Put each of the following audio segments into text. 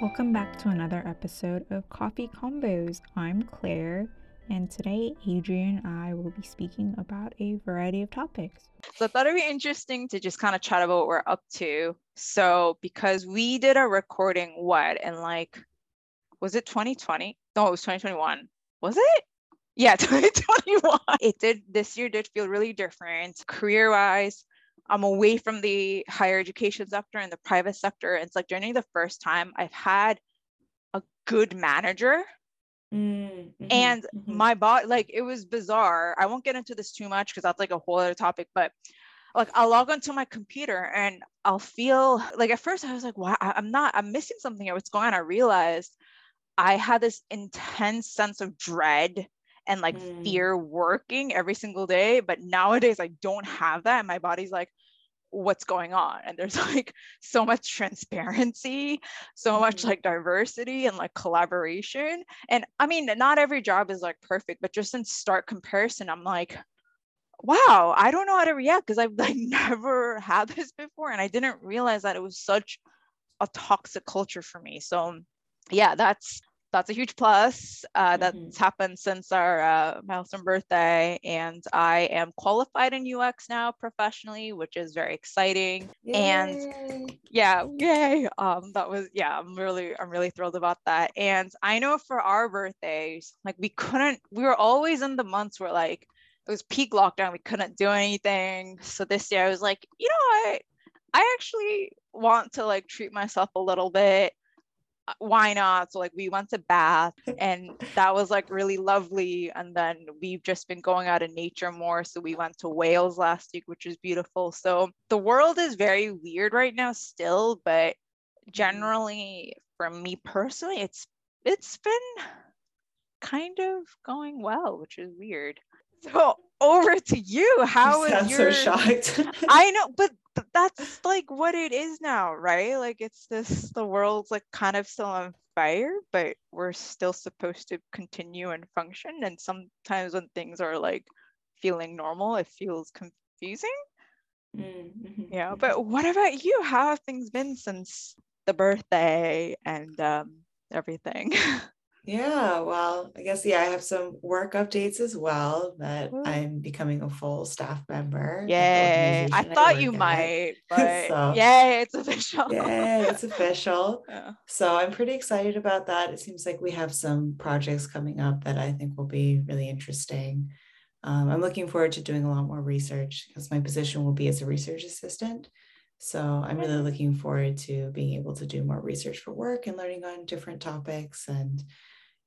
Welcome back to another episode of Coffee Combos. I'm Claire, and today Adrian and I will be speaking about a variety of topics. So I thought it'd be interesting to just kind of chat about what we're up to. So because we did a recording, what, and like, was it 2020? No, it was 2021. Was it? Yeah, 2021. It did, this year did feel really different career wise. I'm away from the higher education sector and the private sector. And It's like during the first time I've had a good manager. Mm-hmm, and mhm. my body, like it was bizarre. I won't get into this too much because that's like a whole other topic, but like I'll log onto my computer and I'll feel like at first I was like, wow, I'm not, I'm missing something. What's going on? I realized I had this intense sense of dread and like Mm. fear working every single day. But nowadays I don't have that. And my body's like, what's going on? And there's like so much transparency, so much Mhm. like diversity and like collaboration. And I mean, not every job is like perfect, but just in stark comparison, I'm like, wow, I don't know how to react because I've like never had this before. And I didn't realize that it was such a toxic culture for me. So yeah, that's that's a huge plus. Uh, That's Mhm. happened since our uh, milestone birthday, and I am qualified in UX now professionally, which is very exciting. And yeah, yay! Um, that was yeah, I'm really I'm really thrilled about that. And I know for our birthdays, like we couldn't, we were always in the months where like it was peak lockdown, we couldn't do anything. So this year I was like, you know what? I actually want to like treat myself a little bit. Uh, Why not? So like we went to Bath and that was like really lovely. And then we've just been going out in nature more. So we went to Wales last week, which is beautiful. So the world is very weird right now still, but generally for me personally, it's it's been kind of going well, which is weird. So over to you. How you is your so shocked. I know, but that's like what it is now, right? Like it's this the world's like kind of still on fire, but we're still supposed to continue and function. And sometimes when things are like feeling normal, it feels confusing. Mhm, Yeah. mhm. But what about you? How have things been since the birthday and um everything? yeah, well, I guess yeah, I have some work updates as well that Woo. I'm becoming a full staff member. Yay. I thought you at. might, but So- yay, it's official. Yay, it's official. Yeah. So I'm pretty excited about that. It seems like we have some projects coming up that I think will be really interesting. Um, I'm looking forward to doing a lot more research because my position will be as a research assistant. So I'm really looking forward to being able to do more research for work and learning on different topics. And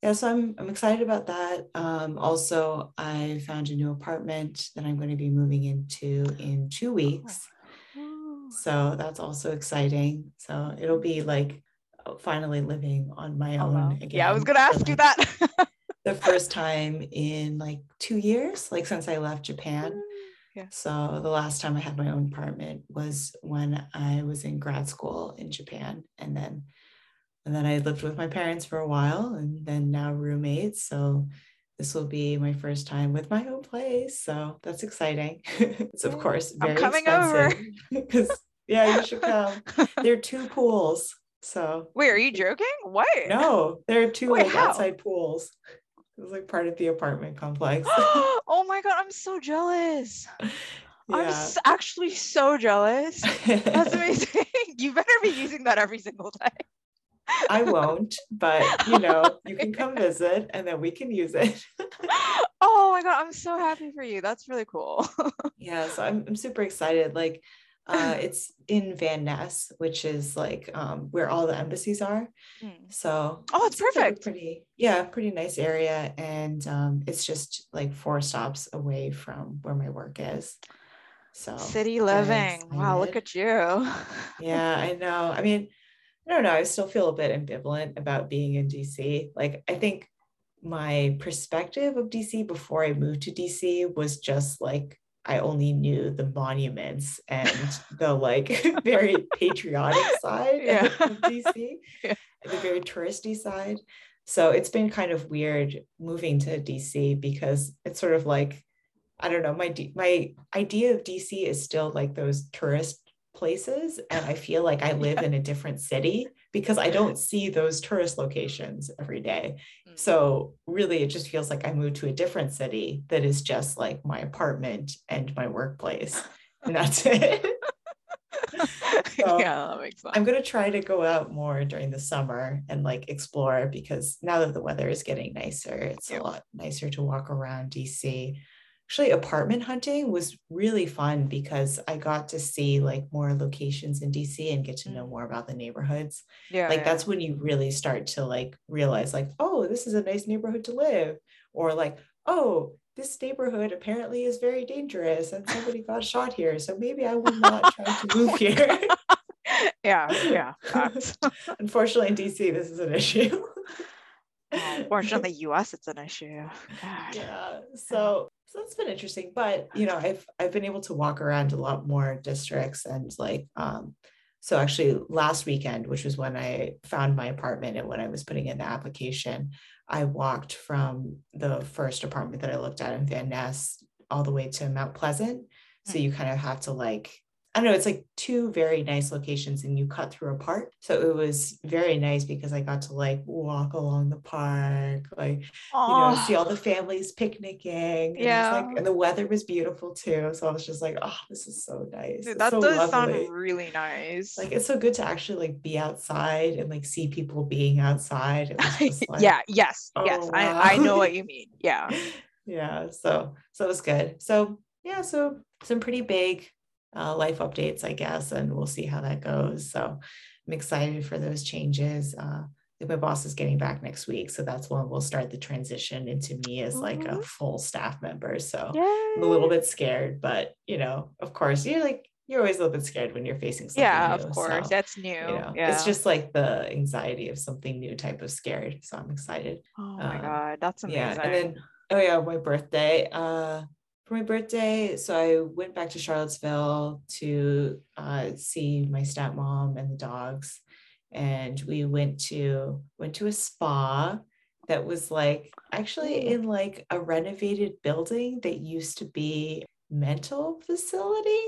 yeah, so I'm, I'm excited about that. Um, also, I found a new apartment that I'm going to be moving into in two weeks. So that's also exciting. So it'll be like uh, finally living on my Oh, own wow. again. Yeah, I was gonna for, ask you that. the first time in like two years, like since I left Japan. Yeah. So the last time I had my own apartment was when I was in grad school in Japan. And then and then I lived with my parents for a while and then now roommates. So this will be my first time with my own place. So that's exciting. it's of course I'm very coming over. expensive. Because yeah, you should come. There are two pools. So Wait, are you joking? What? no, there are two Wait, like how? outside pools. It was like part of the apartment complex. oh my god, I'm so jealous. I'm s- actually so jealous. That's amazing. you better be using that every single day. I won't, but you know, you can come visit and then we can use it. oh my god, I'm so happy for you. That's really cool. yeah, so I'm, I'm super excited. Like, uh, it's in Van Ness, which is like um, where all the embassies are. Mm. So, Oh, it's like perfect. pretty, yeah, pretty nice area, and um, it's just like four stops away from where my work is. So, City living. Wow, look at you. Yeah, I know. I mean, I don't know. I still feel a bit ambivalent about being in DC. Like, I think my perspective of DC before I moved to DC was just like I only knew the monuments and the like very patriotic side Yeah. of DC, Yeah. the very touristy side. So it's been kind of weird moving to DC because it's sort of like I don't know, my my idea of DC is still like those tourist places and I feel like I live in a different city because I don't see those tourist locations every day. Mm. So really, it just feels like I moved to a different city that is just like my apartment and my workplace. And that's it. So, yeah, that makes sense. I'm going to try to go out more during the summer and like explore because now that the weather is getting nicer, it's Yeah. a lot nicer to walk around DC. Actually, apartment hunting was really fun because I got to see like more locations in DC and get to know Mm. more about the neighborhoods. yeah, like yeah. that's when you really start to like realize like, oh, this is a nice neighborhood to live or like, oh, this neighborhood apparently is very dangerous and somebody got shot here, so maybe I will not try to move here. yeah, yeah. Unfortunately, in DC, this is an issue. Unfortunately, US, it's an issue. God. yeah. So so that's been interesting. But you know, I've I've been able to walk around a lot more districts and like um so actually last weekend, which was when I found my apartment and when I was putting in the application, I walked from the first apartment that I looked at in Van Ness all the way to Mount Pleasant. So you kind of have to like I don't know, it's like two very nice locations and you cut through a park. So it was very nice because I got to like walk along the park, like, you know, see all the families picnicking. And Yeah. like, and the weather was beautiful too. So I was just like, oh, this is so nice. Dude, that so does lovely. sound really nice. like it's so good to actually like be outside and like see people being outside. It was like, yeah, yes, oh, yes. I. I know what you mean. Yeah. yeah so so it was good so yeah so some pretty big uh, life updates i guess and we'll see how that goes so i'm excited for those changes uh, I think my boss is getting back next week so that's when we'll start the transition into me as like a Mhm. full staff member so Yeah. i'm a little bit scared but you know of course you're like you're always a little bit scared when you're facing something Yeah, new, of course. so, That's new. you know, yeah. it's just like the anxiety of something new type of scared so i'm excited oh my um, god, that's amazing. yeah, and then oh yeah, my birthday. Uh, for my birthday, so I went back to Charlottesville to uh, see my stepmom and the dogs, and we went to went to a spa that was like actually in like a renovated building that used to be mental facility.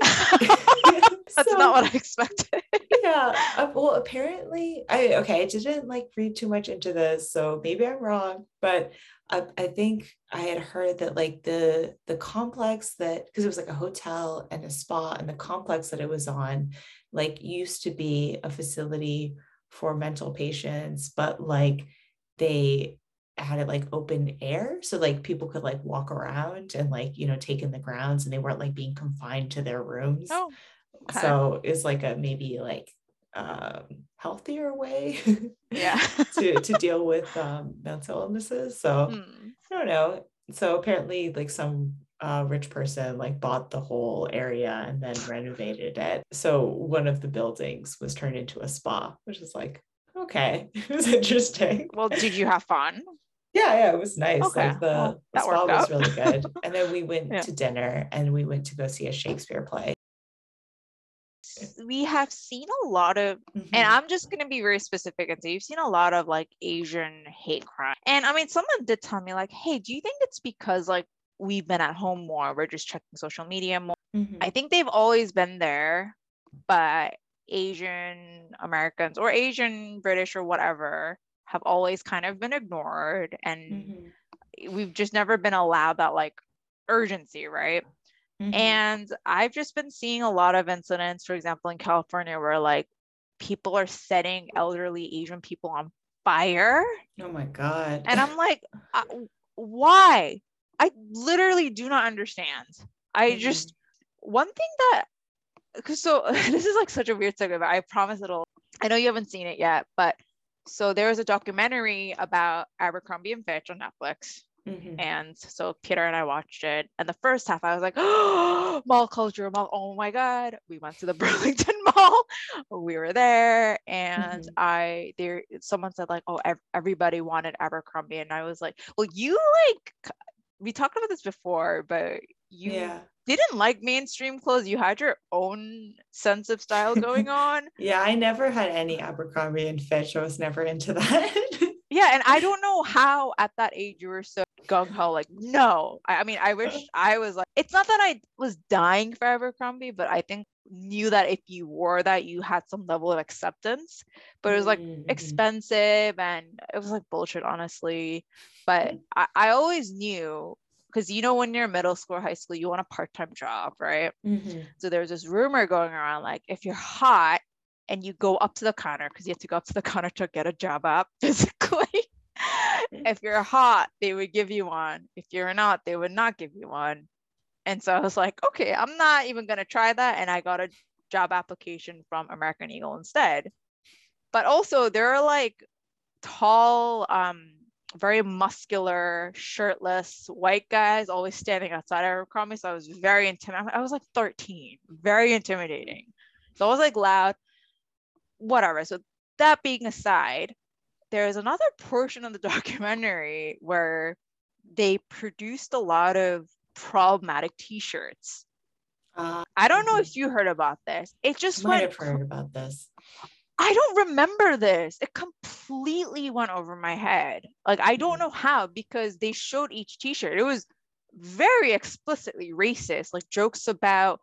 that's So- not what I expected. yeah uh, well apparently i okay i didn't like read too much into this so maybe i'm wrong but I, I think i had heard that like the the complex that because it was like a hotel and a spa and the complex that it was on like used to be a facility for mental patients but like they had it like open air so like people could like walk around and like you know take in the grounds and they weren't like being confined to their rooms oh, okay. so it's like a maybe like um healthier way yeah. to to deal with um mental illnesses so Hmm. i don't know so apparently like some uh, rich person like bought the whole area and then renovated it so one of the buildings was turned into a spa which is like okay it was interesting Well, did you have fun? Yeah yeah it was nice Okay, like the, well, the spa was out. really good and then we went Yeah. to dinner and we went to go see a shakespeare play We have seen a lot of Mhm. And I'm just gonna be very specific and say you've seen a lot of like Asian hate crime. And I mean, someone did tell me like, hey, do you think it's because like we've been at home more, we're just checking social media more? Mhm. I think they've always been there, but Asian Americans or Asian British or whatever have always kind of been ignored, and Mhm. we've just never been allowed that like urgency, right? Mhm. And I've just been seeing a lot of incidents, for example, in California, where like people are setting elderly Asian people on fire. Oh my God. And I'm like, uh, why? I literally do not understand. I Mhm. just, one thing that, because so this is like such a weird segment, but I promise it'll, I know you haven't seen it yet, but so there was a documentary about Abercrombie and Fitch on Netflix. Mhm. And so Peter and I watched it. And the first half, I was like, oh, mall culture, mall. Oh my God. We went to the Burlington Mall. We were there. And Mhm. I, there, someone said, like, oh, ev- everybody wanted Abercrombie. And I was like, well, you like, we talked about this before, but you yeah. didn't like mainstream clothes. You had your own sense of style going on. Yeah, I never had any Abercrombie and Fitch. I was never into that. Yeah, and I don't know how at that age you were so gung ho. Like, no. I, I mean, I wish I was like. It's not that I was dying for Abercrombie, but I think knew that if you wore that you had some level of acceptance but it was like Mhm. expensive and it was like bullshit honestly but I, I always knew because you know when you're in middle school or high school you want a part-time job right? Mhm. so there's this rumor going around like if you're hot and you go up to the counter because you have to go up to the counter to get a job up physically if you're hot they would give you one. If you're not they would not give you one. And so i was like okay i'm not even going to try that and i got a job application from american eagle instead. But also there are like tall um very muscular shirtless white guys always standing outside abercrombie. So i was very intimidated i was like 13 very intimidating. So i was like loud whatever. So that being aside there's another portion of the documentary where they produced a lot of problematic t-shirts. Uh, i don't know if you heard about this. It just might went have heard about this. I don't remember this. It completely went over my head. Like I don't Mhm. know how because they showed each t-shirt. It was very explicitly racist, like jokes about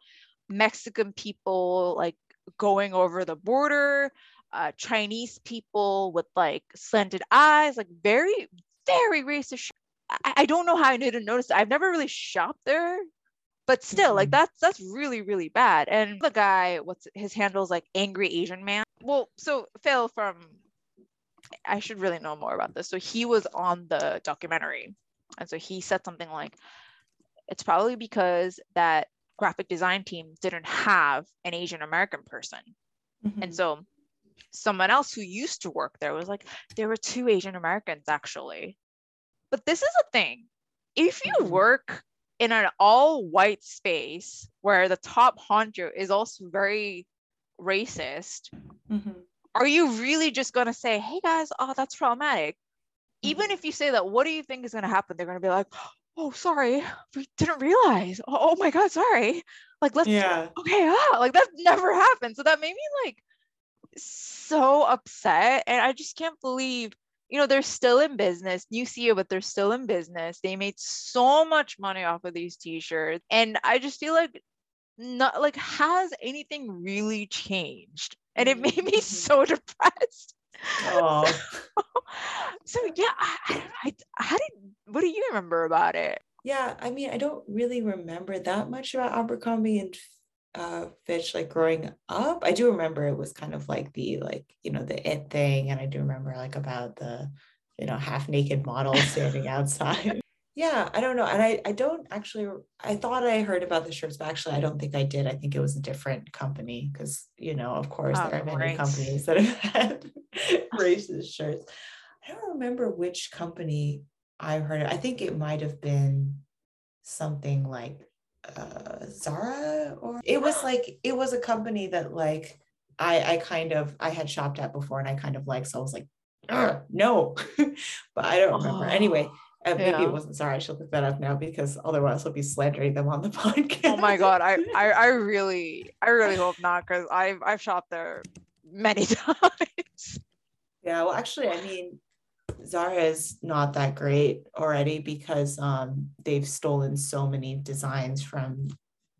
Mexican people like going over the border, uh, Chinese people with like slanted eyes, like very, very racist. I, I don't know how I didn't notice it. I've never really shopped there, but still, like Mhm. that's that's really, really bad. And the guy, what's his handle's like angry Asian man. Well, so Phil from I should really know more about this. So he was on the documentary. And so he said something like, it's probably because that graphic design team didn't have an Asian American person. And Mhm. so someone else who used to work there was like, there were two Asian Americans actually. But this is a thing. If you Mhm. work in an all white space where the top honcho is also very racist, Mhm. Are you really just going to say, hey guys, oh, that's problematic? Even if you say that, what do you think is going to happen? They're going to be like, oh, sorry, we didn't realize. Oh, oh my God, sorry. Like, let's, Yeah. okay, ah, like that never happened. So that made me like so upset. And I just can't believe, you know, they're still in business. New CEO, but they're still in business. They made so much money off of these t-shirts. And I just feel like not like has anything really changed? And it made me so depressed. Oh. so yeah, I, I, how did what do you remember about it? Yeah, I mean, I don't really remember that much about Abercrombie and uh, Fitch like growing up. I do remember it was kind of like the like you know the it thing, and I do remember like about the you know half naked model standing outside. Yeah, I don't know, and I I don't actually. I thought I heard about the shirts, but actually I don't think I did. I think it was a different company because you know of course Oh, there are many right. companies that have had racist shirts. I don't remember which company I heard it. I think it might have been something like uh Zara or it was like it was a company that like I I kind of I had shopped at before and I kind of like so I was like no but I don't remember anyway uh, maybe Yeah. it wasn't Zara I should look that up now because otherwise I'll be slandering them on the podcast Oh my god, I, I I really I really hope not because I've I've shopped there many times. Yeah, well, actually, I mean, Zara is not that great already because um they've stolen so many designs from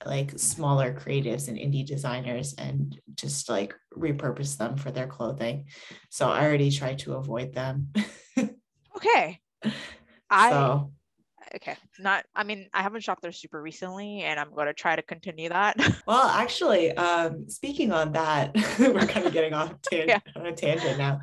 like smaller creatives and indie designers and just like repurpose them for their clothing. So I already try to avoid them. Okay. I so okay. Not I mean I haven't shopped there super recently and I'm gonna try to continue that. well, actually, um, speaking on that, we're kind of getting off tan- Yeah. on a tangent now,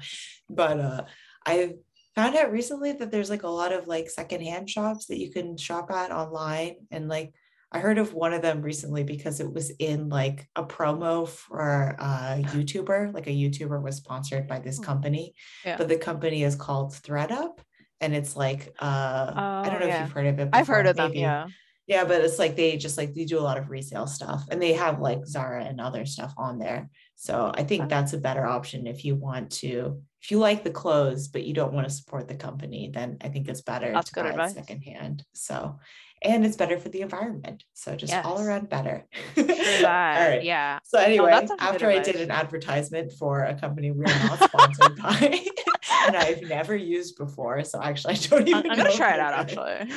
but uh, I found out recently that there's like a lot of like secondhand shops that you can shop at online, and like I heard of one of them recently because it was in like a promo for a YouTuber, like a YouTuber was sponsored by this Hmm. company, Yeah. but the company is called ThredUp. And it's like uh I Oh, don't know yeah. if you've heard of it. Before, I've heard of them, yeah. Yeah, but it's like they just like they do a lot of resale stuff and they have like Zara and other stuff on there. So I think that's a better option if you want to, if you like the clothes but you don't want to support the company, then I think it's better That's to buy advice. it secondhand. So, and it's better for the environment. So just all around better. All right. Yeah. So anyway, after I did an advertisement for a company we're not sponsored by, and I've never used before, so actually I don't even. I'm know gonna try it out actually.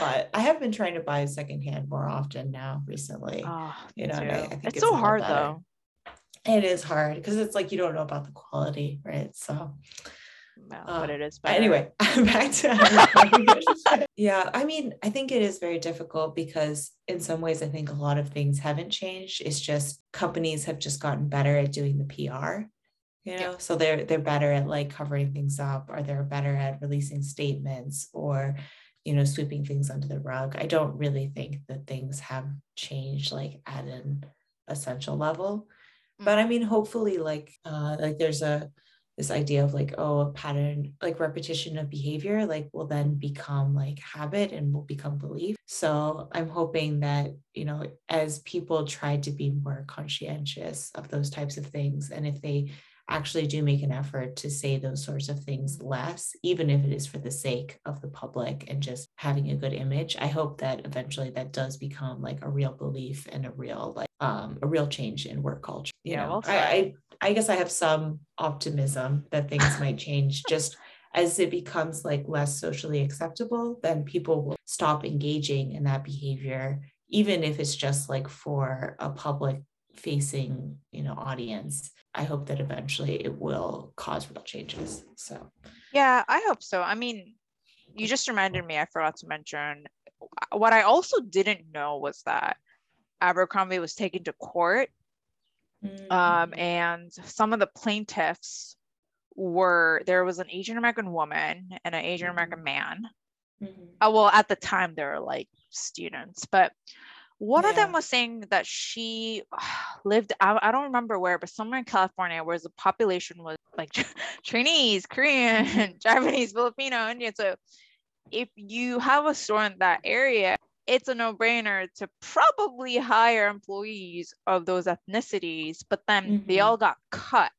But I have been trying to buy secondhand more often now recently. oh, you know, I- I think it's it's so hard better. though. It is hard because it's like you don't know about the quality, right? So Uh, but it is better. anyway, back to yeah. I mean, I think it is very difficult because in some ways, I think a lot of things haven't changed. It's just companies have just gotten better at doing the PR. You know, so they're they're better at like covering things up, or they're better at releasing statements, or you know, sweeping things under the rug. I don't really think that things have changed like at an essential level but i mean hopefully like uh like there's a this idea of like oh a pattern like repetition of behavior like will then become like habit and will become belief. So i'm hoping that you know as people try to be more conscientious of those types of things and if they actually do make an effort to say those sorts of things less even if it is for the sake of the public and just having a good image i hope that eventually that does become like a real belief and a real like um a real change in work culture you Yeah, know? well I, I i guess i have some optimism that things might change just as it becomes like less socially acceptable then people will stop engaging in that behavior even if it's just like for a public facing you know audience i hope that eventually it will cause real changes so Yeah, I hope so. I mean, you just reminded me, I forgot to mention what I also didn't know was that Abercrombie was taken to court Mm-hmm. um, and some of the plaintiffs were there was an Asian American woman and an Asian American man. Mhm. Uh, well, at the time they were like students, but one of them was saying that she lived I, I don't remember where, but somewhere in California where the population was like Chinese, Korean, Japanese, Filipino, Indian. So if you have a store in that area, it's a no-brainer to probably hire employees of those ethnicities, but then they Mhm. all got cut.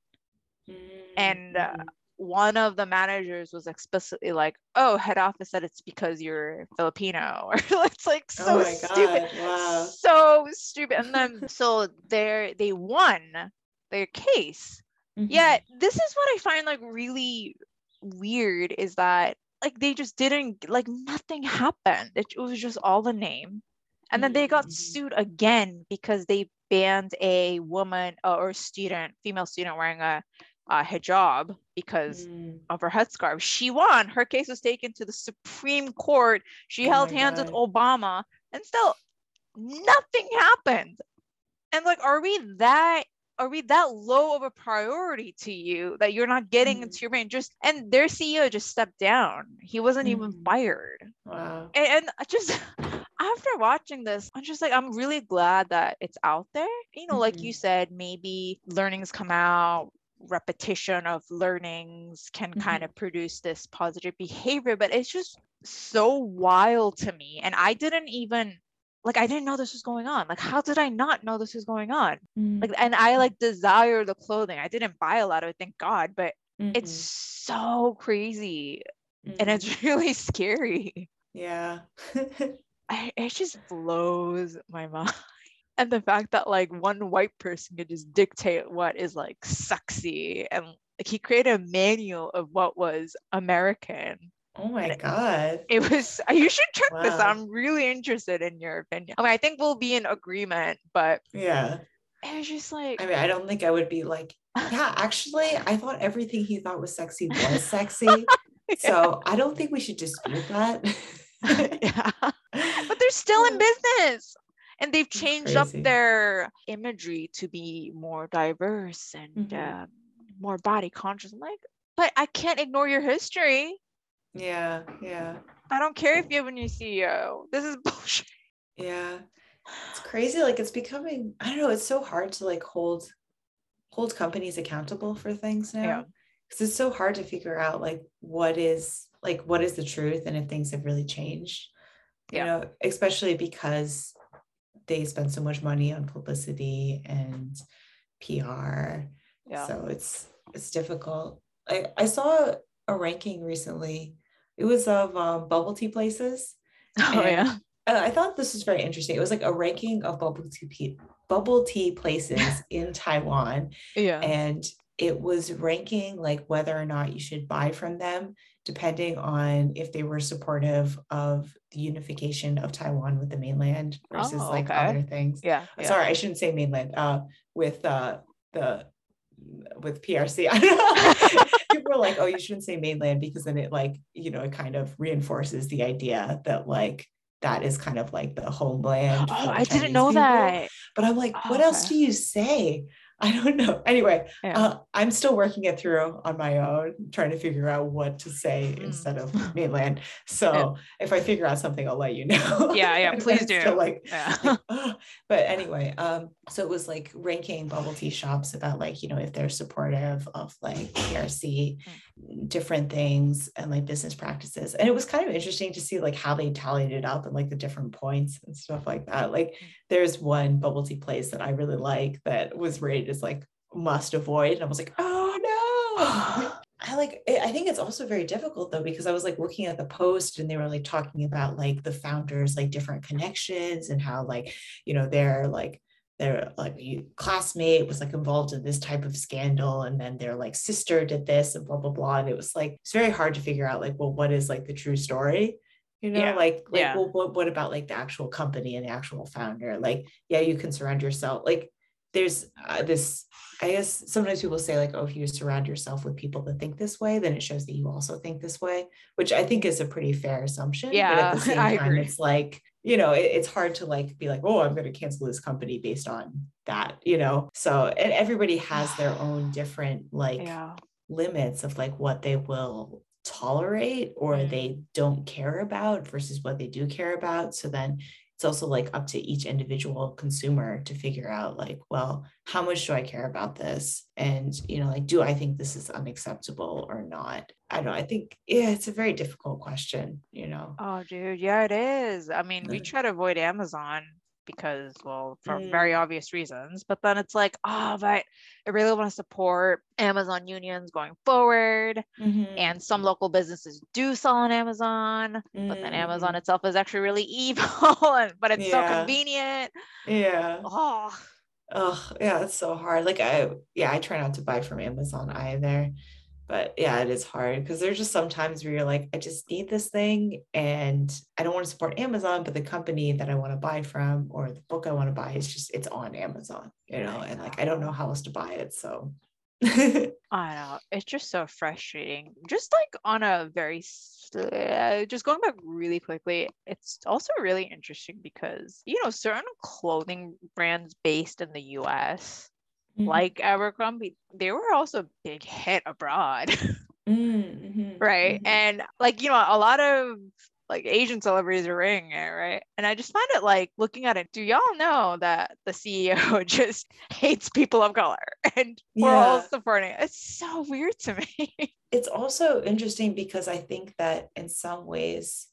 And, uh, Mhm. One of the managers was explicitly like, "Oh, head office said it's because you're Filipino," or it's like so oh stupid wow so stupid and then so they they won their case Mhm. yet this is what i find like really weird is that like they just didn't like nothing happened it, it was just all the name and then they got Mhm. sued again because they banned a woman uh, or student female student wearing a, a hijab because Mm. of her headscarf. She won. Her case was taken to the Supreme Court. She Oh held hands with Obama, and still nothing happened. And like, are we that? Are we that low of a priority to you that you're not getting Mhm. into your brain? Just and their CEO just stepped down. He wasn't even Mhm. fired. wow And, and I just after watching this, I'm just like, I'm really glad that it's out there. You know, like you said, maybe learnings come out, repetition of learnings can kind Mhm. of produce this positive behavior, but it's just so wild to me. And I didn't even like I didn't know this was going on. Like, how did I not know this was going on? Like, and I like desire the clothing. I didn't buy a lot of it, thank God, but it's so crazy and Mhm. it's really scary. yeah I, it just blows my mind. And the fact that like one white person could just dictate what is like sexy and like he created a manual of what was American. Oh my it- god It was you should check this. Wow. I'm really interested in your opinion. I mean, I think we'll be in agreement, but yeah it was just like I mean, I don't think I would be like, yeah, actually, I thought everything he thought was sexy was sexy. So I don't think we should dispute that. yeah. But they're still in business. And they've changed up their imagery to be more diverse and Mhm. uh, more body conscious. I'm like, but I can't ignore your history. Yeah, yeah, I don't care if you have a new CEO. This is bullshit. yeah. It's crazy. Like it's becoming, I don't know, it's so hard to like hold hold companies accountable for things now. Yeah. Because it's so hard to figure out like what is like what is the truth and if things have really changed. You Yeah. know, especially because they spend so much money on publicity and PR. Yeah. So it's it's difficult. I, I saw a ranking recently. It was of um, bubble tea places. Oh And, yeah. uh, I thought this was very interesting. It was like a ranking of bubble tea pe- bubble tea places in Taiwan, Yeah. and it was ranking like whether or not you should buy from them, depending on if they were supportive of the unification of Taiwan with the mainland versus Oh, like other things. Yeah. yeah. Sorry, I shouldn't say mainland. Uh, with uh the with PRC, I don't know. People are like, oh, you shouldn't say mainland because then it like you know it kind of reinforces the idea that like that is kind of like the homeland. Oh, I didn't know people. that. But I'm like, Oh, what else do you say? I don't know. Anyway, Yeah. uh, I'm still working it through on my own, trying to figure out what to say Mm. instead of mainland. So if I figure out something, I'll let you know. Yeah, yeah, please do. like, yeah. like, "Ugh." but anyway, um, so it was like ranking bubble tea shops about like, you know, if they're supportive of like PRC, mm. different things and like business practices. And it was kind of interesting to see like how they tallied it up and like the different points and stuff like that. Like mm. there's one bubble tea place that I really like that was rated as like must avoid. And I was like, oh no. I like I think it's also very difficult though because I was like looking at the post and they were like talking about like the founders like different connections and how like you know they're like their like classmate was like involved in this type of scandal and then their like sister did this and blah blah blah and it was like it's very hard to figure out like well what is like the true story you know Yeah, like like yeah. well what, what about like the actual company and the actual founder like yeah you can surround yourself like there's uh, this I guess sometimes people say like, oh, if you surround yourself with people that think this way, then it shows that you also think this way, which I think is a pretty fair assumption. but Yeah, at the same I time, agree. it's like, you know, it- it's hard to like be like, oh, I'm going to cancel this company based on that, you know? So, and everybody has their own different like yeah. limits of like what they will tolerate or Mm. they don't care about versus what they do care about. So then it's also like up to each individual consumer to figure out like, well, how much do I care about this? And, you know, like, do I think this is unacceptable or not? I don't know. I think, yeah, it's a very difficult question, you know? Oh, dude. Yeah, it is. I mean, we try to avoid Amazon because, well, for Mm. very obvious reasons. But then it's like, oh, but I really want to support Amazon unions going forward. Mm-hmm. And some local businesses do sell on Amazon, but then Amazon itself is actually really evil, but it's so Mm-hmm. Convenient. Yeah. Oh, Oh, yeah, it's so hard. Like I yeah, I try not to buy from Amazon either. But yeah, it is hard because there's just some times where you're like, I just need this thing and I don't want to support Amazon, but the company that I want to buy from or the book I want to buy is just it's on Amazon, you know, and like I don't know know. how else to buy it. So I know. It's just so frustrating. Just like on a very, uh, just going back really quickly, it's also really interesting because, you know, certain clothing brands based in the US, Mhm. like Abercrombie, they were also a big hit abroad, Mm, mhm, right? mhm. And like, you know, a lot of like Asian celebrities are wearing it, right? And I just find it like looking at it, do y'all know that the CEO just hates people of color and we're all supporting it? It's so weird to me. it's also interesting because I think that in some ways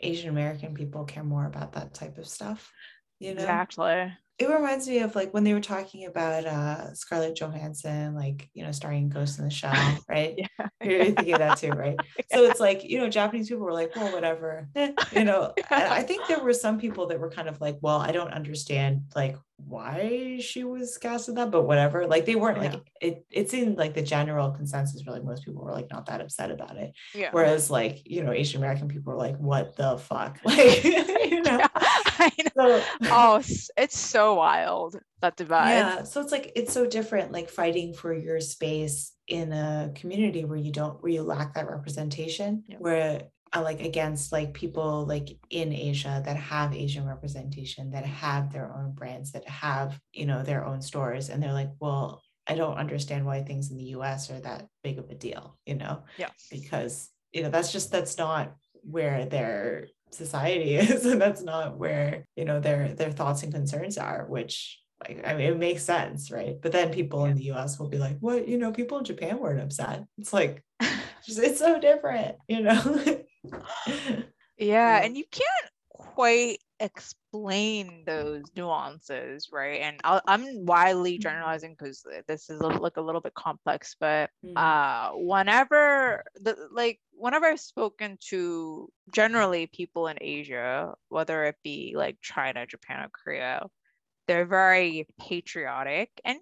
Asian American people care more about that type of stuff. You know, Exactly. It reminds me of like when they were talking about uh Scarlett Johansson, like you know, starring Ghost in the Shell, right? Yeah. You're thinking of that too, right? So it's like, you know, Japanese people were like, well, whatever, you know. And I think there were some people that were kind of like, well, I don't understand like why she was cast in that, but whatever. Like they weren't Yeah. like it, it seemed like the general consensus like most people were like not that upset about it. Yeah. Whereas like, you know, Asian American people were like, what the fuck? Like, you know. I know. So Oh, it's so wild that divide. yeah so it's like it's so different like fighting for your space in a community where you don't where you lack that representation Yeah. where Uh, like against like people like in Asia that have Asian representation that have their own brands that have you know their own stores and they're like well I don't understand why things in the US are that big of a deal you know? Yeah. because you know that's just that's not where their society is and that's not where you know their their thoughts and concerns are which like i mean it makes sense right? But then people in the us will be like what? You know people in japan weren't upset. It's like it's so different you know Yeah, Yeah. and you can't quite explain those nuances, right? And i am widely Mm-hmm. generalizing because this is a, like a little bit complex, but Mm. uh, whenever the like whenever I've spoken to generally people in Asia, whether it be like China, Japan, or Korea, they're very patriotic and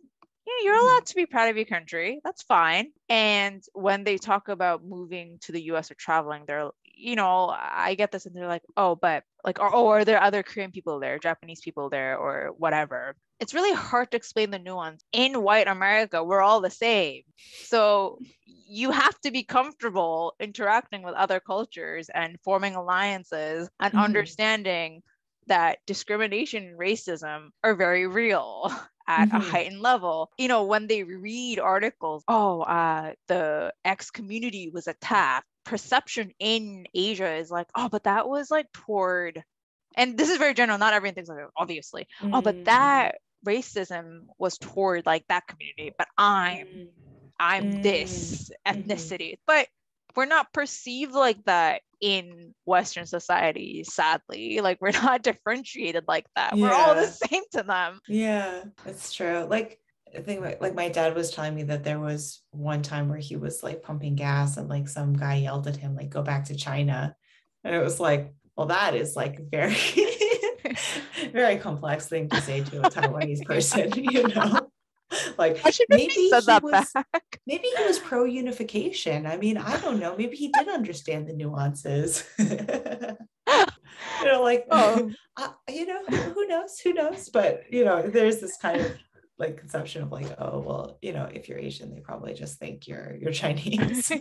yeah, you're Mhm. allowed to be proud of your country. That's fine. And when they talk about moving to the US or traveling, they're, you know, I get this and they're like, oh, but like, or, oh, are there other Korean people there, Japanese people there, or whatever? It's really hard to explain the nuance. In white America, we're all the same. So you have to be comfortable interacting with other cultures and forming alliances and Mhm. understanding that discrimination and racism are very real at a Mhm. heightened level. You know, when they read articles, oh, uh, the X community was attacked, perception in Asia is like, oh, but that was like toward, and this is very general, not everyone thinks like obviously. Oh, but Mm, that racism was toward like that community, but I'm mm, I'm Mm, this mhm. ethnicity. But we're not perceived like that in Western society, sadly. Like we're not differentiated like that. We're all the same to them. Yeah, that's true. Like I think like, like my dad was telling me that there was one time where he was like pumping gas and like some guy yelled at him like go back to China. And it was like, well, that is like very very complex thing to say to a Taiwanese person, you know. Like maybe said he that was back. maybe he was pro unification. I mean, I don't know. Maybe he did understand the nuances. you know, like Oh. uh, you know, who, who knows? Who knows? But you know, there's this kind of like conception of like, oh well, you know, if you're Asian, they probably just think you're you're Chinese.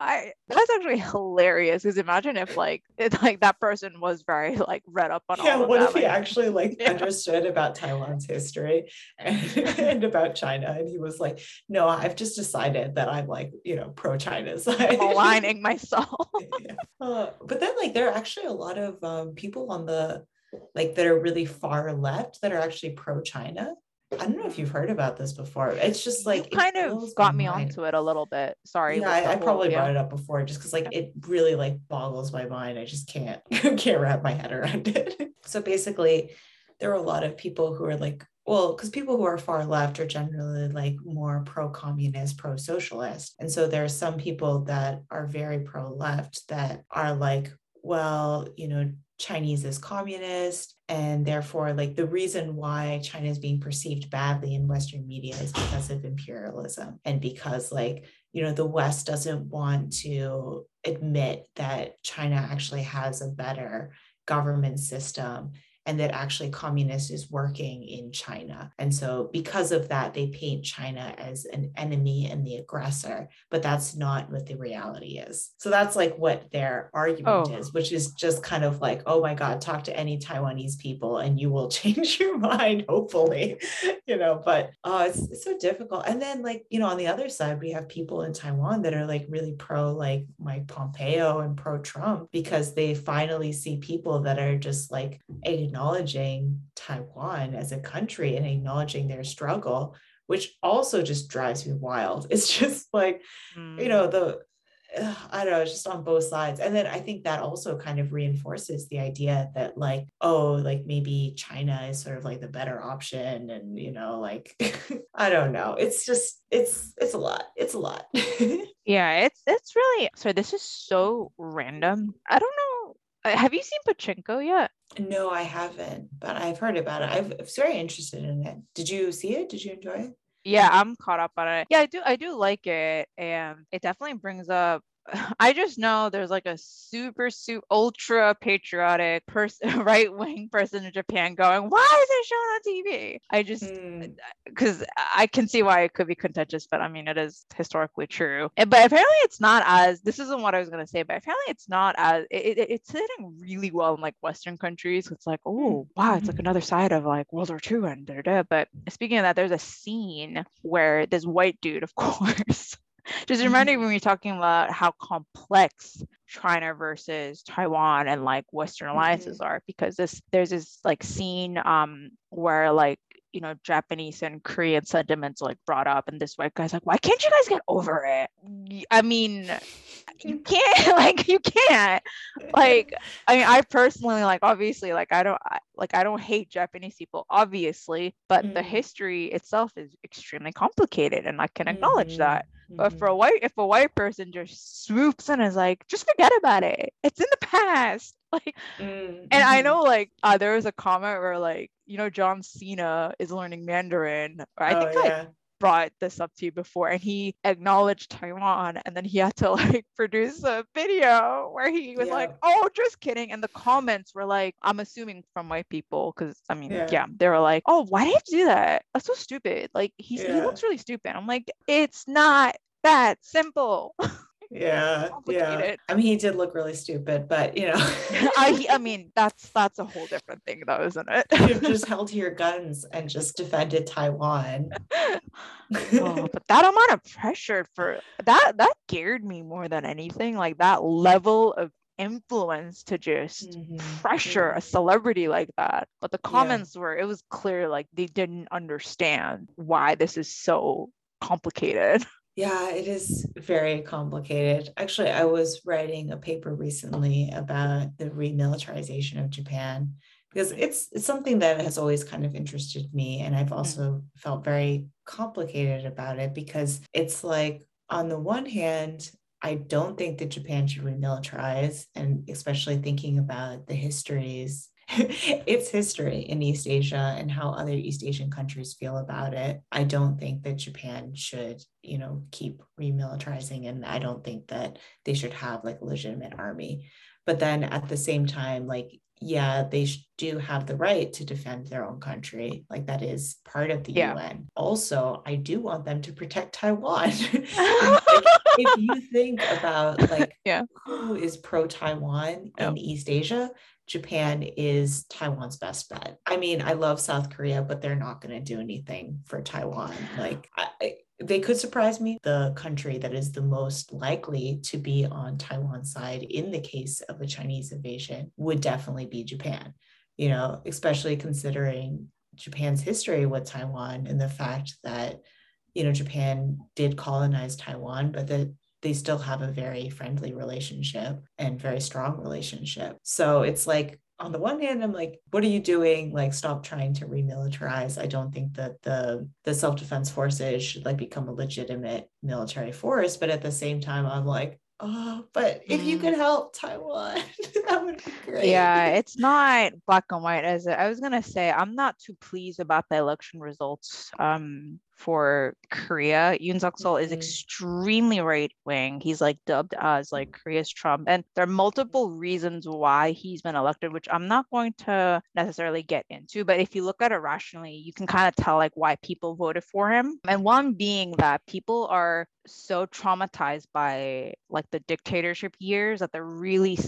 I that's actually hilarious because imagine if like it, like that person was very like read up on yeah, what that. if he actually like Yeah. understood about Taiwan's history and, and about China? And he was like, no, I've just decided that I'm like, you know, pro China side. aligning myself. yeah. Uh, but then like there are actually a lot of um, people on the like that are really far left that are actually pro China. I don't know if you've heard about this before. It's just like you kind of got me mind. onto it a little bit. Sorry. Yeah, I, I probably brought it up before just because like it really like boggles my mind. I just can't can't wrap my head around it. so basically, there are a lot of people who are like, well, because people who are far left are generally like more pro-communist, pro-socialist. And so there are some people that are very pro-left that are like, well, you know, Chinese is communist, and therefore, like the reason why China is being perceived badly in Western media is because of imperialism and because, like, you know, the West doesn't want to admit that China actually has a better government system and that actually communist is working in China. And so because of that, they paint China as an enemy and the aggressor, but that's not what the reality is. So that's like what their argument Oh. is, which is just kind of like, oh my God, talk to any Taiwanese people and you will change your mind, hopefully, you know, but uh, it's, it's so difficult. And then like, you know, on the other side, we have people in Taiwan that are like really pro like Mike Pompeo and pro Trump because they finally see people that are just like acknowledging Taiwan as a country and acknowledging their struggle, which also just drives me wild. It's just like, you Mm. know, the ugh, I don't know, it's just on both sides. And then I think that also kind of reinforces the idea that, like, oh, like maybe China is sort of like the better option. And, you know, like, I don't know. It's just, it's, it's a lot. It's a lot. Yeah, it's it's really so this is so random. I don't know. uh, Have you seen Pachinko yet? No, I haven't, but I've heard about it. I've, I was very interested in it. Did you see it? Did you enjoy it? Yeah, I'm caught up on it. Yeah, I do I do like it and it definitely brings up I just know there's like a super super ultra patriotic person right wing person in Japan going, "Why is it shown on TV?" I just Mm, because I can see why it could be contentious, but I mean, it is historically true. But apparently, it's not as this isn't what I was gonna say, but apparently, it's not as it, it- it's sitting really well in like Western countries. It's like, oh wow, it's like another side of like World War II and da, da, da. But speaking of that, there's a scene where this white dude, of course. Just reminding me when we're talking about how complex China versus Taiwan and like Western alliances are, because this there's this like scene um where like you know Japanese and Korean sentiments like brought up, and this white guy's like, why can't you guys get over it? I mean, you can't like you can't like i mean i personally like obviously like i don't I, like i don't hate japanese people obviously but mm-hmm. the history itself is extremely complicated and i can acknowledge mm-hmm. that but for a mm-hmm. white if a white person just swoops in and is like just forget about it it's in the past like mm-hmm. and i mm-hmm. know like uh, there was a comment where like you know john cena is learning mandarin i oh, think yeah. Brought this up to you before and he acknowledged Taiwan and then he had to like produce a video where he was yeah. like, oh, just kidding. And the comments were like, I'm assuming from white people, because I mean, yeah. yeah. they were like, oh, why did you do that? That's so stupid. Like he's, yeah. he looks really stupid. I'm like, it's not that simple. yeah yeah. i mean he did look really stupid but you know. I, I mean that's that's a whole different thing though isn't it? You've just held to your guns and just defended taiwan. Oh, but that amount of pressure for that that geared me more than anything like that level of influence to just mm-hmm. pressure a celebrity like that. But the comments yeah. were it was clear like they didn't understand why this is so complicated Yeah, it is very complicated. Actually, I was writing a paper recently about the remilitarization of Japan because it's it's something that has always kind of interested me and I've mm. also felt very complicated about it because it's like on the one hand, I don't think that Japan should remilitarize and especially thinking about the histories its history in East Asia and how other East Asian countries feel about it. I don't think that Japan should, you know, keep remilitarizing, and I don't think that they should have like a legitimate army. But then at the same time, like, yeah, they do have the right to defend their own country. Like that is part of the yeah. UN. Also, I do want them to protect Taiwan. if you think about like yeah. who is pro Taiwan in East Asia, Japan is Taiwan's best bet. I mean, I love South Korea, but they're not going to do anything for Taiwan. Like, I, they could surprise me. The country that is the most likely to be on Taiwan's side in the case of a Chinese invasion would definitely be Japan, you know, especially considering Japan's history with Taiwan and the fact that, you know, Japan did colonize Taiwan, but that they still have a very friendly relationship and very strong relationship. So it's like on the one hand, I'm like, what are you doing? Like, stop trying to remilitarize. I don't think that the the self defense forces should like become a legitimate military force. But at the same time, I'm like, oh, but if you could mm. help Taiwan, that would be great. Yeah, it's not black and white as I was gonna say. I'm not too pleased about the election results. Um, for Korea. Yoon Suk is mm-hmm. extremely right wing. He's like dubbed as like Korea's Trump. And there are multiple reasons why he's been elected, which I'm not going to necessarily get into. But if you look at it rationally, you can kind of tell like why people voted for him. And one being that people are so traumatized by like the dictatorship years that they're really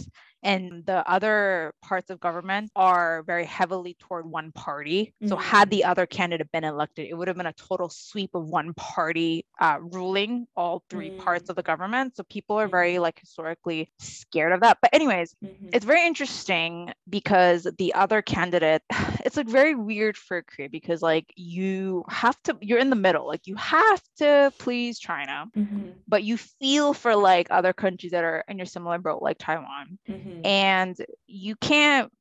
and the other parts of government are very heavily toward one party. Mm-hmm. So had the other candidate been elected, it would have been a total sweep of one party uh, ruling all 3 mm-hmm. parts of the government. So people are very mm-hmm. like historically scared of that. But anyways, mm-hmm. it's very interesting because the other candidate, it's like very weird for Korea because like you have to, you're in the middle, like you have to please China, mm-hmm. but you feel for like other countries that are in your similar boat, like Taiwan. Mm-hmm. And you can't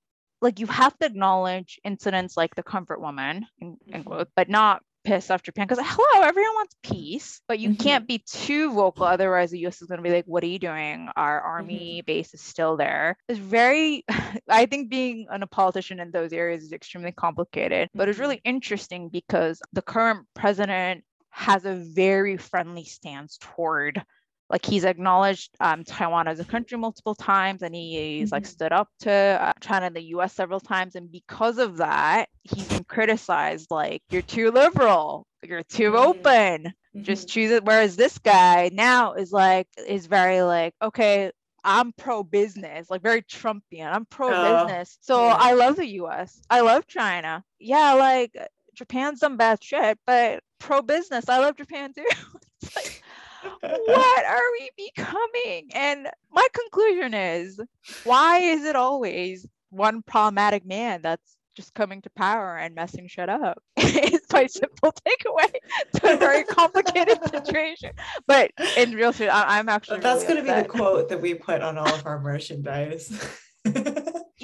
like you have to acknowledge incidents like the comfort woman in, in mm-hmm. quote, but not piss off Japan because hello, everyone wants peace, but you mm-hmm. can't be too vocal. Otherwise, the US is going to be like, what are you doing? Our army mm-hmm. base is still there. It's very, I think being a politician in those areas is extremely complicated, but it's really mm-hmm. interesting because the current president has a very friendly stance toward like he's acknowledged um, Taiwan as a country multiple times and he's mm-hmm. like stood up to uh, China and the US several times. And because of that, he's been criticized like, you're too liberal, you're too mm-hmm. open, mm-hmm. just choose it. Whereas this guy now is like, is very like, okay, I'm pro business, like very Trumpian. I'm pro business. Oh, so yeah. I love the US. I love China. Yeah, like Japan's some bad shit, but pro business. I love Japan too. like, what are we becoming? And my conclusion is why is it always one problematic man that's just coming to power and messing shit up. it's my simple takeaway to a very complicated situation. But in real shit, I- am actually that's really going to be the quote that we put on all of our merchandise.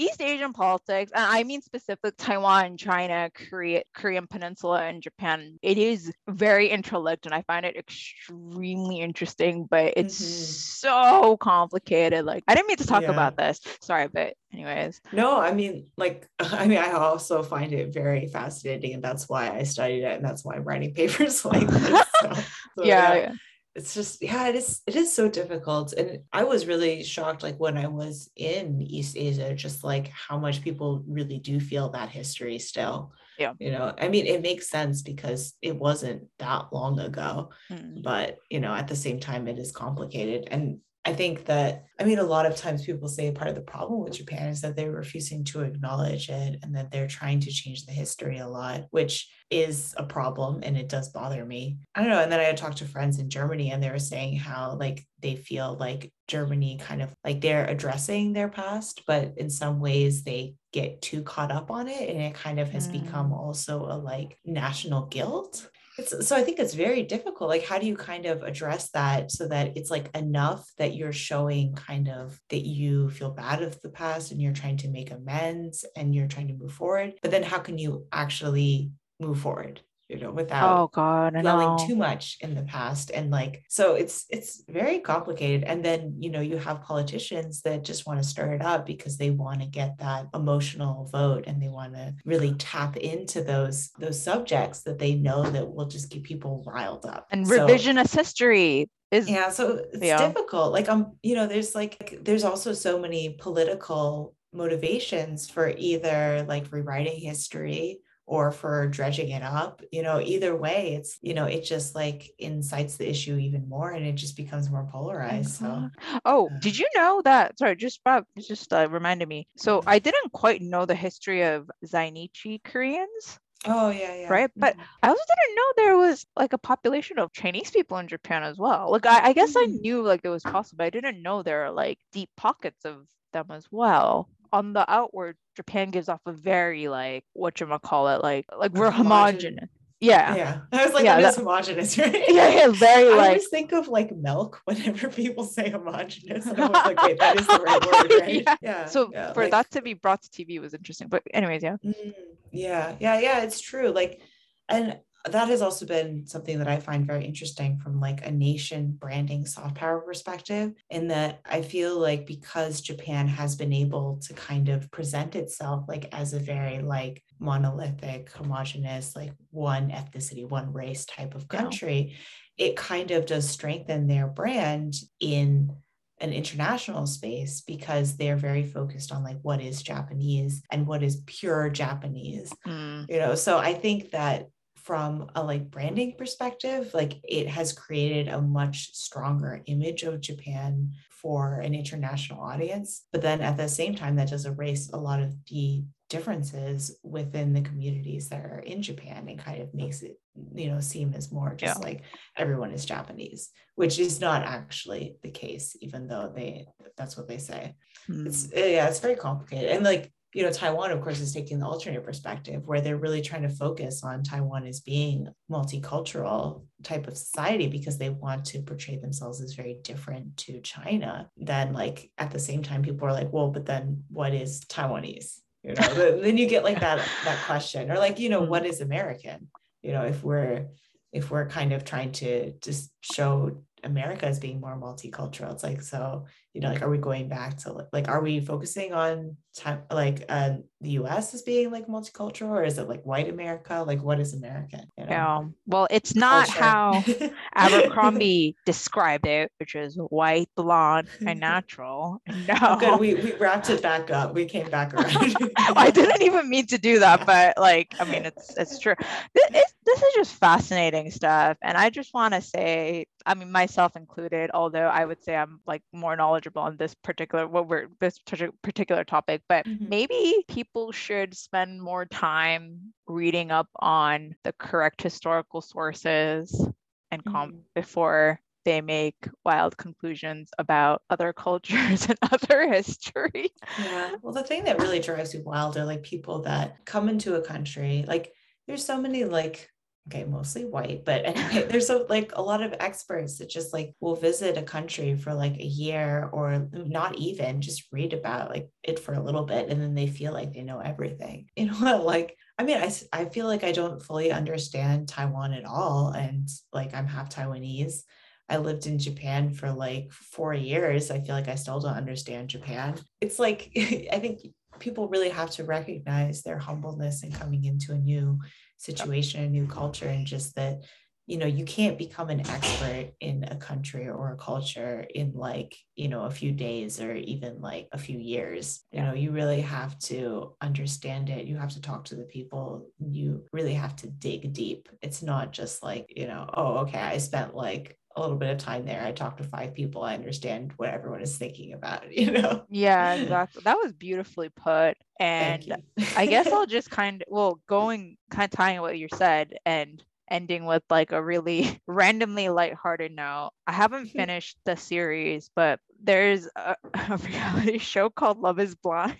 East Asian politics, and I mean specific Taiwan, China, Korea, Korean Peninsula, and Japan, it is very interlinked, and I find it extremely interesting. But it's mm-hmm. so complicated. Like I didn't mean to talk yeah. about this. Sorry, but anyways. No, I mean, like I mean, I also find it very fascinating, and that's why I studied it, and that's why I'm writing papers like this. So, so, yeah. yeah it's just yeah it is it is so difficult and i was really shocked like when i was in east asia just like how much people really do feel that history still yeah you know i mean it makes sense because it wasn't that long ago mm. but you know at the same time it is complicated and I think that, I mean, a lot of times people say part of the problem with Japan is that they're refusing to acknowledge it and that they're trying to change the history a lot, which is a problem and it does bother me. I don't know. And then I had talked to friends in Germany and they were saying how, like, they feel like Germany kind of like they're addressing their past, but in some ways they get too caught up on it and it kind of has mm. become also a like national guilt it's, so I think it's very difficult. Like, how do you kind of address that so that it's like enough that you're showing kind of that you feel bad of the past and you're trying to make amends and you're trying to move forward. But then how can you actually move forward? You know, without oh god, dwelling too much in the past. And like, so it's it's very complicated. And then you know, you have politicians that just want to stir it up because they want to get that emotional vote and they want to really tap into those those subjects that they know that will just get people riled up. And so, revisionist history is yeah, so it's yeah. difficult. Like um, you know, there's like there's also so many political motivations for either like rewriting history or for dredging it up you know either way it's you know it just like incites the issue even more and it just becomes more polarized so oh uh, did you know that sorry just Bob just uh, reminded me so i didn't quite know the history of zainichi koreans Oh yeah, yeah. Right. But mm-hmm. I also didn't know there was like a population of Chinese people in Japan as well. Like I, I guess mm-hmm. I knew like it was possible. I didn't know there are like deep pockets of them as well on the outward, Japan gives off a very like what you call it, like like we're homogenous. Yeah. Yeah. I was like, yeah, that is homogenous, right? Yeah, yeah, very I like. I always think of like milk whenever people say homogenous. And I was like, wait, that is the right word, right? yeah. yeah. So yeah, for like, that to be brought to TV was interesting. But anyways, yeah. Mm, yeah. Yeah. Yeah. It's true. Like, and that has also been something that I find very interesting from like a nation branding soft power perspective in that I feel like because Japan has been able to kind of present itself like as a very like monolithic homogenous like one ethnicity one race type of country yeah. it kind of does strengthen their brand in an international space because they're very focused on like what is Japanese and what is pure Japanese. Mm. You know, so I think that from a like branding perspective like it has created a much stronger image of japan for an international audience but then at the same time that does erase a lot of the differences within the communities that are in japan and kind of makes it you know seem as more just yeah. like everyone is japanese which is not actually the case even though they that's what they say mm. it's yeah it's very complicated and like you know, Taiwan, of course, is taking the alternate perspective where they're really trying to focus on Taiwan as being multicultural type of society because they want to portray themselves as very different to China. Then, like at the same time, people are like, well, but then what is Taiwanese? You know, then you get like that that question, or like, you know, what mm-hmm. American? You know, if we're if we're kind of trying to just show America as being more multicultural. It's like, so, you know, like, are we going back to like, are we focusing on time, like uh, the US as being like multicultural or is it like white America? Like, what is American? You know? Yeah. Well, it's not Culture. how Abercrombie described it, which is white, blonde, and natural. No. Good. We, we wrapped it back up. We came back around. I didn't even mean to do that, but like, I mean, it's, it's true. This, this is just fascinating stuff. And I just want to say, I mean, myself included, although I would say I'm like more knowledgeable on this particular, what we're, this particular topic, but mm-hmm. maybe people should spend more time reading up on the correct historical sources and com- mm-hmm. before they make wild conclusions about other cultures and other history. Yeah. Well, the thing that really drives me wild are like people that come into a country, like there's so many like okay mostly white but anyway there's a, like a lot of experts that just like will visit a country for like a year or not even just read about like it for a little bit and then they feel like they know everything you know like i mean I, I feel like i don't fully understand taiwan at all and like i'm half taiwanese I lived in Japan for like four years. I feel like I still don't understand Japan. It's like, I think people really have to recognize their humbleness and coming into a new situation, a new culture, and just that, you know, you can't become an expert in a country or a culture in like, you know, a few days or even like a few years. You know, you really have to understand it. You have to talk to the people. You really have to dig deep. It's not just like, you know, oh, okay, I spent like a little bit of time there. I talked to five people. I understand what everyone is thinking about, you know? Yeah, exactly. That was beautifully put. And I guess I'll just kind of, well, going kind of tying what you said and ending with like a really randomly lighthearted note. I haven't mm-hmm. finished the series, but there's a, a reality show called Love is Blind.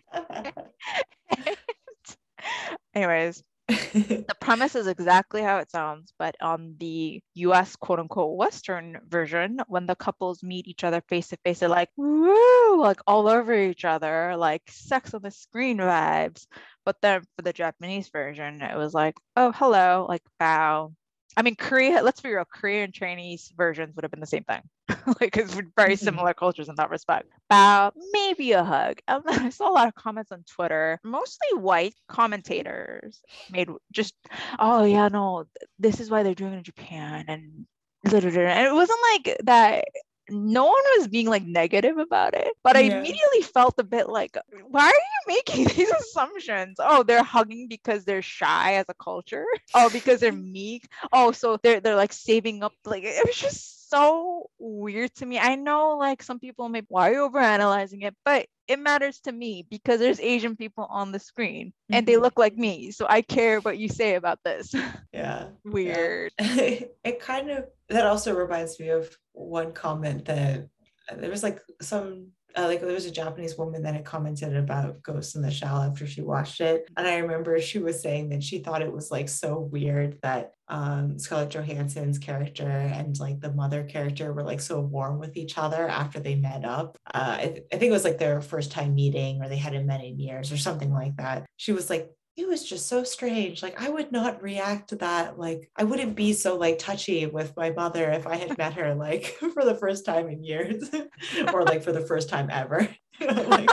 anyways, the premise is exactly how it sounds, but on the US quote unquote Western version, when the couples meet each other face to face, they're like, woo, like all over each other, like sex on the screen vibes. But then for the Japanese version, it was like, oh, hello, like bow, I mean, Korea, let's be real, Korean and Chinese versions would have been the same thing. like, it's very mm-hmm. similar cultures in that respect. About maybe a hug. I saw a lot of comments on Twitter, mostly white commentators made just, oh, yeah, no, this is why they're doing it in Japan. And and it wasn't like that no one was being like negative about it, but I immediately felt a bit like, why are you making these assumptions? Oh, they're hugging because they're shy as a culture. Oh, because they're meek. Oh, so they're they're like saving up. Like it was just so weird to me. I know like some people may why are you overanalyzing it, but it matters to me because there's Asian people on the screen mm-hmm. and they mm-hmm. look like me. So I care what you say about this. Yeah. Weird. Yeah. it kind of that also reminds me of one comment that there was like some uh, like there was a Japanese woman that had commented about Ghosts in the Shell after she watched it, and I remember she was saying that she thought it was like so weird that um, Scarlett Johansson's character and like the mother character were like so warm with each other after they met up. Uh, I, th- I think it was like their first time meeting, or they hadn't met in years, or something like that. She was like, it was just so strange. Like I would not react to that. Like I wouldn't be so like touchy with my mother if I had met her like for the first time in years or like for the first time ever. like,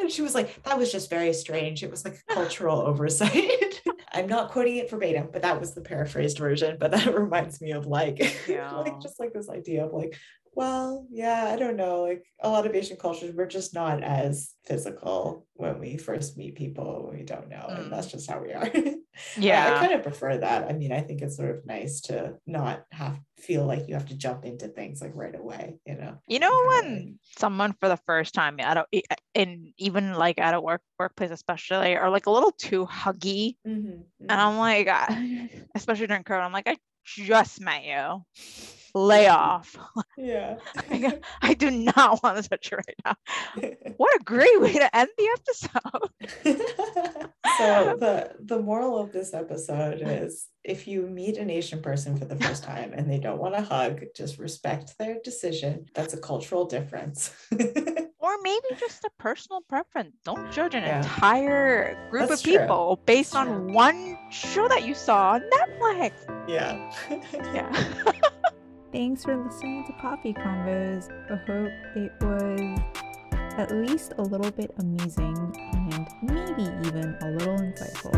and she was like, that was just very strange. It was like a cultural oversight. I'm not quoting it verbatim, but that was the paraphrased version. But that reminds me of like, yeah. like just like this idea of like, well, yeah, I don't know. Like a lot of Asian cultures, we're just not as physical when we first meet people we don't know. Mm. And that's just how we are. yeah. I kind of prefer that. I mean, I think it's sort of nice to not have feel like you have to jump into things like right away, you know. You know, when like, someone for the first time at a in even like at a work workplace especially are like a little too huggy. Mm-hmm, mm-hmm. And I'm like, especially during COVID, I'm like, I just met you lay off. Yeah. I, I, do not want to touch you right now. What a great way to end the episode. so the the moral of this episode is if you meet an Asian person for the first time and they don't want to hug, just respect their decision. That's a cultural difference. or maybe just a personal preference. Don't judge an yeah. entire group That's of people based on true. one show that you saw on Netflix. Yeah. yeah. Thanks for listening to Coffee Convos. I hope it was at least a little bit amusing and maybe even a little insightful.